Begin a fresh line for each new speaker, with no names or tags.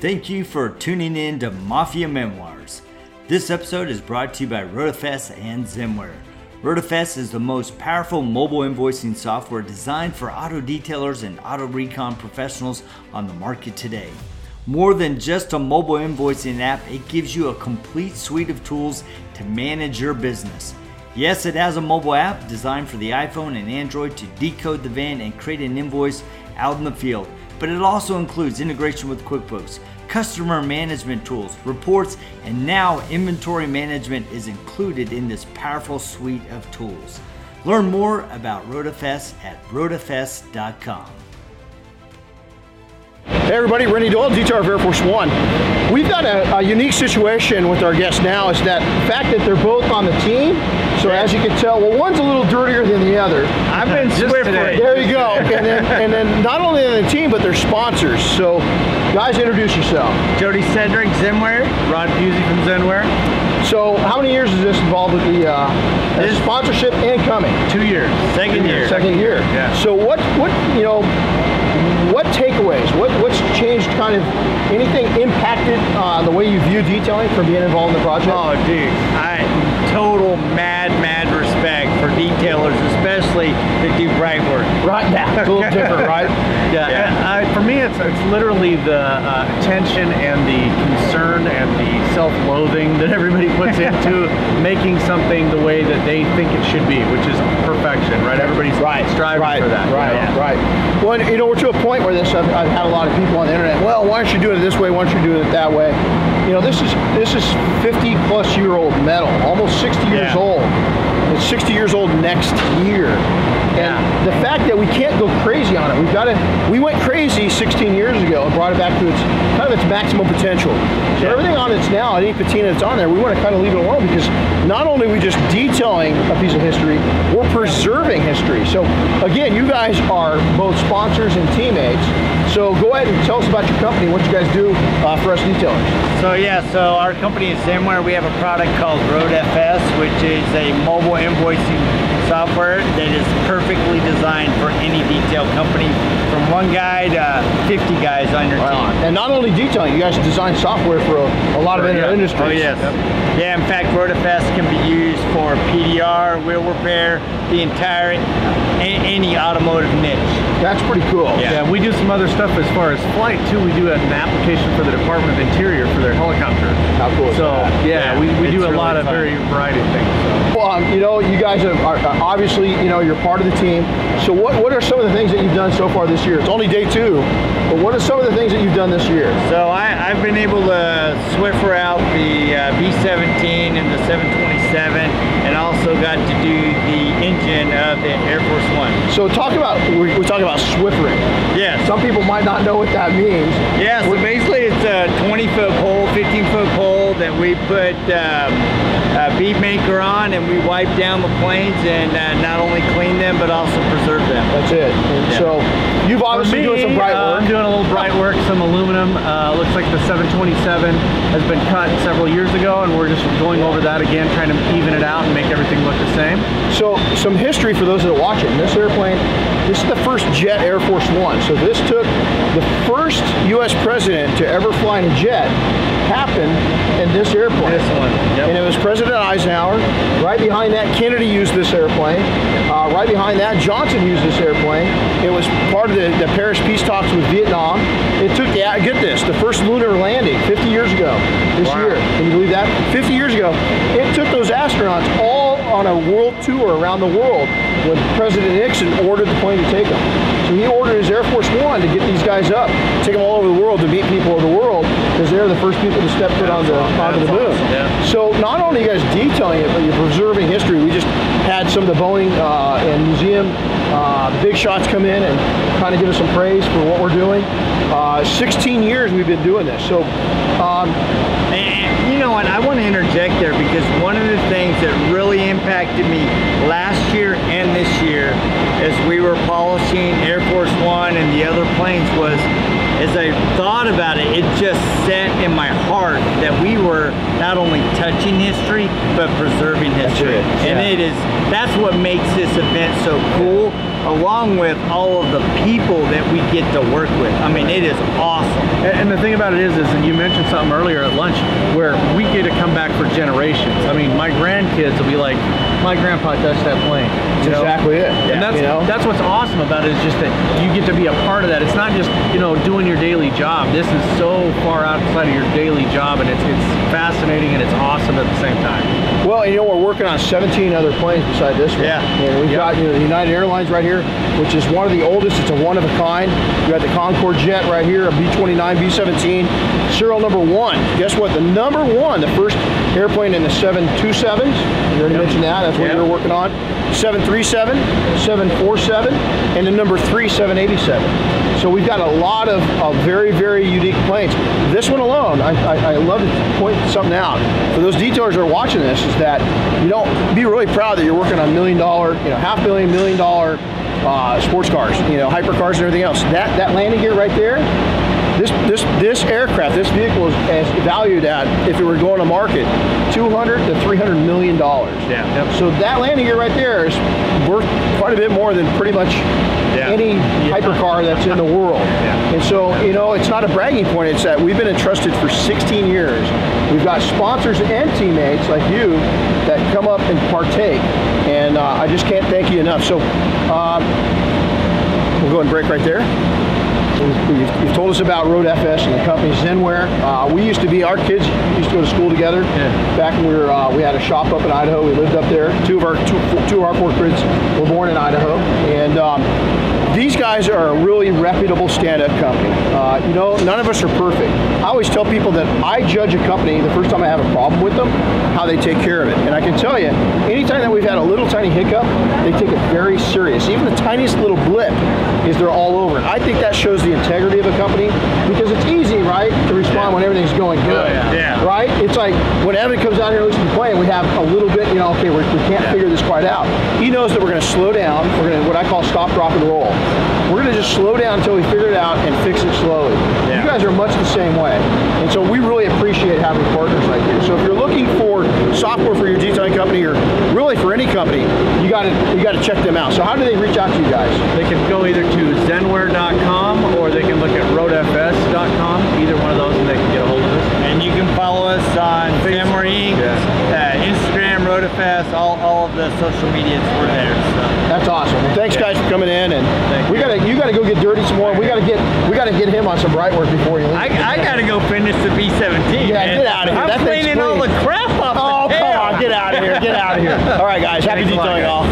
Thank you for tuning in to Mafia Memoirs. This episode is brought to you by RotaFest and Zemware. RotaFest is the most powerful mobile invoicing software designed for auto detailers and auto recon professionals on the market today. More than just a mobile invoicing app, it gives you a complete suite of tools to manage your business. Yes, it has a mobile app designed for the iPhone and Android to decode the van and create an invoice out in the field, but it also includes integration with QuickBooks, customer management tools, reports, and now inventory management is included in this powerful suite of tools. Learn more about RotaFest at rotafest.com.
Hey everybody, Renny Doyle, Detail of Air Force One. We've got a, a, unique situation with our guests now is that the fact that they're both on the team, so as you can tell, well one's a little dirtier than the other.
I've been Swift today.
There you go. and, then, and then not only on the team, but they're sponsors. So guys, introduce yourself.
Jody Cedric, Zemware.
Rod Pusey from Zenware.
So how many years is this involved with the uh, this sponsorship and coming?
Two years.
Second year.
Second year.
Yeah.
So what, what you know, what takeaways, what, what's changed kind of, anything impacted uh, the way you view detailing from being involved in the project?
Oh, dude, I total mad, mad respect for detailers, especially that do bright work.
Right, it's a little different, right?
Yeah, yeah. For me, it's, it's literally the uh, attention and the concern and the self-loathing that everybody puts into making something the way that they think it should be, which is perfection, right? Everybody's
right,
striving
right,
for that.
Right,
you know?
right. Well, you know, we're to a point where this, I've, I've had a lot of people on the internet, well, why don't you do it this way? Why don't you do it that way? You know, this is this is 50 plus year old metal, almost 60 years
Yeah.
old. It's 60 years old next year. And
Yeah.
the fact that we can't go crazy on it, we've got to, we went crazy 16 years ago and brought it back to its kind of its maximum potential. So everything on it's now, any patina that's on there, we want to kind of leave it alone because not only are we just detailing a piece of history, we're preserving history. So again, you guys are both sponsors and teammates. So go ahead and tell us about your company, what you guys do uh, for us detailers.
So yeah, so our company is Zemware. We have a product called RoadFS, which is a mobile invoicing software that is perfectly designed for any detail company, from one guy to 50 guys on your team.
And not only detailing, you guys design software for a, a lot of
Right, yeah.
industries.
Oh yes. Yeah, in fact, RotaFest can be used for PDR, wheel repair, the entire, any automotive niche.
That's pretty cool.
Yeah, we do some other stuff as far as flight too. We do an application for the Department of Interior for their helicopter.
How cool is
So
that?
yeah,
Yeah,
we, we do
it's
a lot
really
of
fun.
very variety of things. So.
Well, um, you know, you guys are, are are obviously, you know, you're part of the team. So what, what are some of the things that you've done so far this year? It's only day two, but what are some of the things that you've done this year?
So I, I've been able to Swiffer out the uh, B-17 and the 727, and also got to do the engine of the Air Force One.
So talk about, we're, we're talking about swiffering.
Yes.
Some people might not know what that means.
Yeah, so basically it's a 20 foot pole, 15 foot pole that we put um, a bead maker on and we wipe down the planes and uh, not only clean them but also preserve them.
That's it.
Yeah.
So you've obviously
For me,
doing some bright
uh,
work.
I'm doing a little bright work, some aluminum. Uh, looks like the 727 has been cut several years ago, and we're just going over that again, trying to even it out and make everything look the same.
So some history for those that are watching. This airplane, this is the first jet Air Force One. So this took the first U.S. president to ever fly in a jet happened in this airplane.
This one, yep.
And it was President Eisenhower. Right behind that, Kennedy used this airplane. Uh, right behind that, Johnson used this airplane. It was part of the, the Paris peace talks with Vietnam. It took the get this, the first lunar landing 50 years ago this
Wow.
year. Can you believe that? 50 years ago, it took those astronauts all on a world tour around the world when President Nixon ordered the plane to take them. So he ordered his Air Force One to get these guys up, take them all over the world to meet people of the world because they're the first people to step foot on the onto the moon.
yeah.
So not only are you guys detailing it, but you're preserving history. We just had some of the Boeing uh, and museum uh, big shots come in and kind of give us some praise for what we're doing. Uh, 16 years we've been doing this. So um,
And you know what? I want to interject there because one of the things that really impacted me last year and this year as we were polishing Air Force One and the other planes was as I thought about it, just set in my heart that we were not only touching history, but preserving history.
it,
And
yeah.
it is, that's what makes this event so cool, along with all of the people that we get to work with. I mean, it is awesome.
And, and the thing about it is, is and you mentioned something earlier at lunch where we get to come back for generations. I mean, my grandkids will be like, my grandpa touched that plane.
That's
you know?
exactly it.
And that's
you know?
that's what's awesome about it is just that you get to be a part of that. It's not just you know doing your daily job. This is so far outside of your daily job, and it's it's fascinating and it's awesome at the same time.
Well, you know, we're working on 17 other planes beside this one.
Yeah.
And we've got you know, the United Airlines right here, which is one of the oldest. It's a one of a kind. We got the Concorde jet right here, a B-29, B-17, serial number one. Guess what? The number one, the first airplane in the 727s. You already mentioned that. That's what
Yep.
you're working on. 737, 747, and the number three, 787. So we've got a lot of, of very, very unique planes. This one alone, I, I, I love to point something out. For those detailers that are watching this, is that you know, be really proud that you're working on million dollar, you know, half million, million dollar uh, sports cars, you know, hypercars and everything else. That that landing gear right there, this this this aircraft, this vehicle is, valued at, if it were going to market, 200 to 300 million dollars.
Yeah. Yep.
So that landing gear right there is worth quite a bit more than pretty much any hypercar that's in the world.
Yeah.
And so, you know, it's not a bragging point. It's that we've been entrusted for 16 years. We've got sponsors and teammates like you that come up and partake. And uh, I just can't thank you enough. So um, we'll go and break right there. You've, you've told us about Road FS and the company Zenware. Uh, we used to be, our kids used to go to school together.
Yeah.
Back when we were, uh, we had a shop up in Idaho. We lived up there. Two of our two, two of our four kids were born in Idaho, and um, these guys are a really reputable stand-up company. Uh, you know, none of us are perfect. I always tell people that I judge a company the first time I have a problem with them, how they take care of it. And I can tell you, anytime that we've had a little tiny hiccup, they take it very serious. Even the tiniest little blip is they're all over it. I think that shows the integrity of a company because it's easy, right, to respond when everything's going good.
Oh, yeah.
Yeah.
Right? It's like when Evan comes out here and listens to play, we have a little bit, you know, okay, we're, we can't figure this quite out. He knows that we're going to slow down. We're going to what I call stop, drop, and roll. We're going to just slow down until we figure it out and fix it slowly.
Yeah.
You guys are much the same way, and so we having partners like you. So if you're looking for software for your detailing company or really for any company, you got to you got to check them out. So how do they reach out to you guys?
They can go either to zenware.com or they can look at roadfs.com.
Fest, all, all of the social medias were there. So.
That's awesome. Well, thanks yeah. guys for coming in, and
Thank
we
you.
gotta you gotta go get dirty some more. We gotta get we gotta get him on some bright work before you leave.
I, I gotta go finish the B17.
Yeah,
man.
get out of here.
I'm
that cleaning
all the crap off. Oh come on, get out of here, get out of here. all
right, guys, happy detailing all.